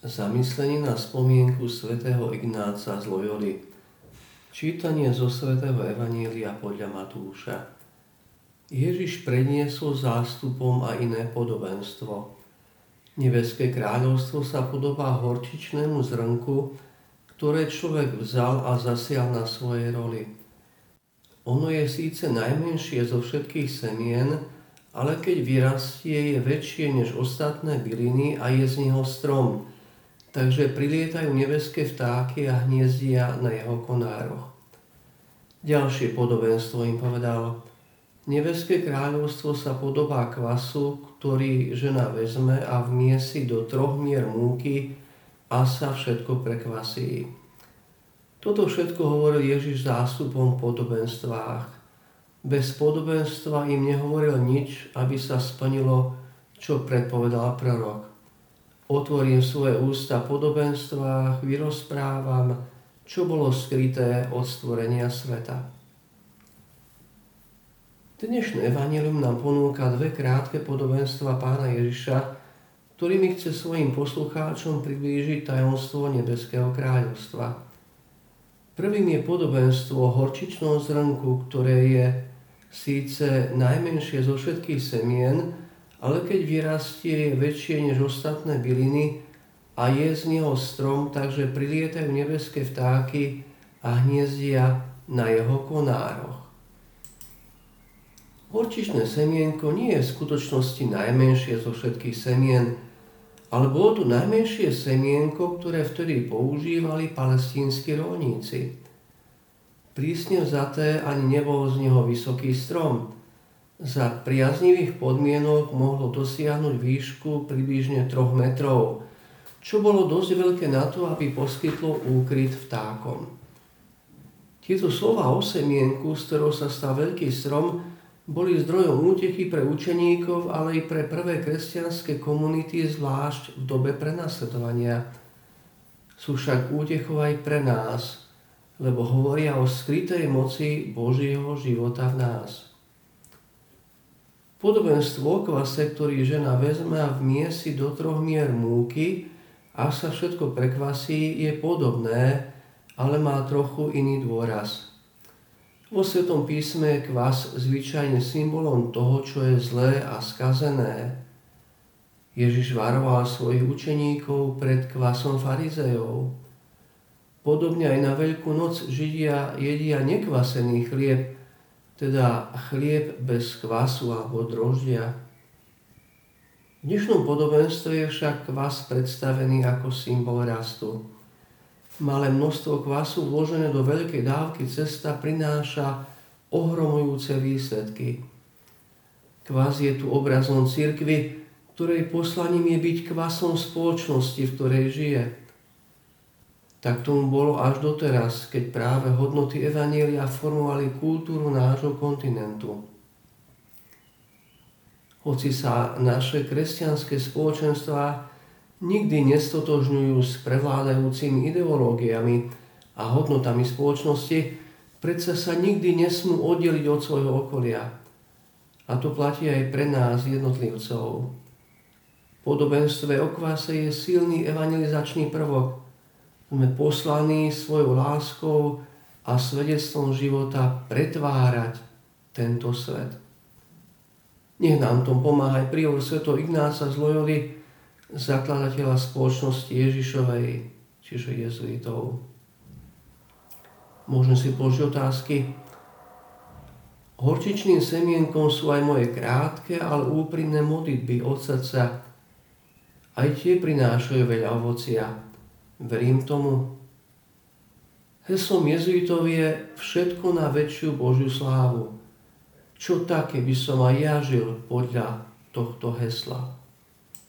Zamyslenie na spomienku svätého Ignáca z Loyoli. Čítanie zo svätého Evanília podľa Matúša. Ježiš predniesol zástupom a iné podobenstvo. Nebeské kráľovstvo sa podobá horčičnému zrnku, ktoré človek vzal a zasial na svojej roli. Ono je síce najmenšie zo všetkých semien, ale keď vyrastie, je väčšie než ostatné byliny a je z neho strom, takže prilietajú nebeské vtáky a hniezdia na jeho konároch. Ďalšie podobenstvo im povedal, nebeské kráľovstvo sa podobá kvasu, ktorý žena vezme a vmiesi do troch mier múky a sa všetko prekvasí. Toto všetko hovoril Ježiš zástupom v podobenstvách. Bez podobenstva im nehovoril nič, aby sa splnilo, čo predpovedal prorok. Otvorím svoje ústa podobenstvách, vyrozprávam, čo bolo skryté od stvorenia sveta. Dnešné evanelium nám ponúka dve krátke podobenstva pána Ježiša, ktorými chce svojim poslucháčom priblížiť tajomstvo Nebeského kráľovstva. Prvým je podobenstvo o horčičnom zrnku, ktoré je síce najmenšie zo všetkých semien, ale keď vyrastie, je väčšie než ostatné byliny a je z neho strom, takže prilietajú nebeské vtáky a hniezdia na jeho konároch. Horčičné semienko nie je v skutočnosti najmenšie zo všetkých semien, ale bolo to najmenšie semienko, ktoré vtedy používali palestínsky rolníci. Prísne vzaté ani nebol z neho vysoký strom, za priaznivých podmienok mohlo dosiahnuť výšku približne 3 metrov, čo bolo dosť veľké na to, aby poskytlo úkryt vtákom. Tieto slova o semienku, z ktorého sa stal veľký strom, boli zdrojom útechy pre učeníkov, ale i pre prvé kresťanské komunity, zvlášť v dobe prenasledovania. Sú však útechov aj pre nás, lebo hovoria o skrytej moci Božieho života v nás. Podobenstvo kvase, ktorý žena vezme a vmiesi do troch mier múky, až sa všetko prekvasí, je podobné, ale má trochu iný dôraz. Vo Svetom písme je kvas zvyčajne symbolom toho, čo je zlé a skazené. Ježiš varoval svojich učeníkov pred kvasom farizejov. Podobne aj na Veľkú noc Židia jedia nekvasený chlieb, teda chlieb bez kvasu alebo droždia. V dnešnom podobenstve je však kvas predstavený ako symbol rastu. Malé množstvo kvasu vložené do veľkej dávky cesta prináša ohromujúce výsledky. Kvas je tu obrazom cirkvy, ktorej poslaním je byť kvasom spoločnosti, v ktorej žije. Tak tomu bolo až doteraz, keď práve hodnoty Evanielia formovali kultúru nášho kontinentu. Hoci sa naše kresťanské spoločenstvá nikdy nestotožňujú s prevládajúcimi ideológiami a hodnotami spoločnosti, predsa sa nikdy nesmú oddeliť od svojho okolia. A to platí aj pre nás, jednotlivcov. Podobenstve o je silný evangelizačný prvok, sme poslaní svojou láskou a svedectvom života pretvárať tento svet. Nech nám tom pomáha aj príhovor Sv. Ignáca z Loyoli, zakladateľa spoločnosti Ježišovej, čiže jezuitov. Môžem si položiť otázky. Horčičným semienkom sú aj moje krátke, ale úprimné modlitby od srdca. Aj tie prinášajú veľa ovocia Verím tomu. Heslom jezuitov je všetko na väčšiu Božiu slávu. Čo také by som aj ja žil podľa tohto hesla?